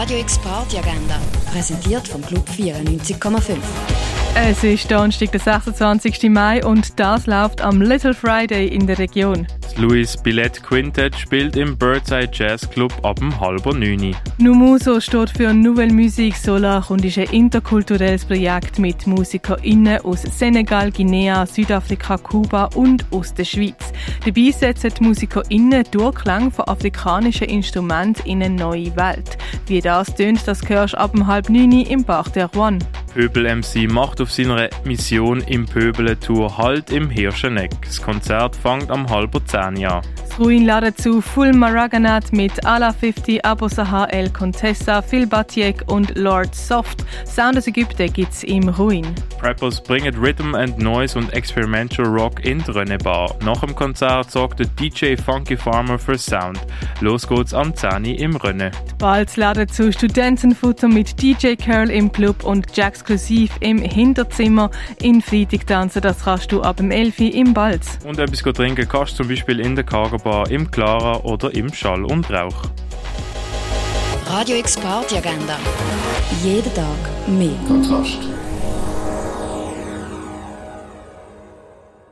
Radio X Party Agenda, präsentiert vom Club 94,5. Es ist Donnerstag, der 26. Mai und das läuft am Little Friday in der Region. Louis Billett Quintet spielt im Birdside Jazz Club ab dem halber neun. Numuso steht für Nouvelle Musique Solar und ist ein interkulturelles Projekt mit MusikerInnen aus Senegal, Guinea, Südafrika, Kuba und aus der Schweiz. Dabei setzen die MusikerInnen Durchklang von afrikanischen Instrumenten in eine neue Welt. Wie das tönt, das hörst du ab dem halb neun im Bach der One. Pöbel MC macht auf seiner Mission im Pöbele-Tour Halt im Hirscheneck. Das Konzert fängt am halber zehn an. Das Ruin ladet zu Full Maraganat mit Ala 50, Abu Sahar El Contessa, Phil Batiek und Lord Soft. Sound aus Ägypten gibt's im Ruin. Preppers bringen Rhythm and Noise und Experimental Rock in die Rönnebar. Nach dem Konzert sorgt der DJ Funky Farmer für Sound. Los geht's am 10 im Rönne. Balz laden zu Studentenfutter mit DJ Curl im Club und Jaxklusiv im Hinterzimmer. In Freitag tanzen, das kannst du ab dem 11 im Balz. Und etwas trinken kannst du zum Beispiel in der Cargo im Clara oder im Schall und Rauch. Radio X Party Agenda. Jeden Tag mehr. Kontrast.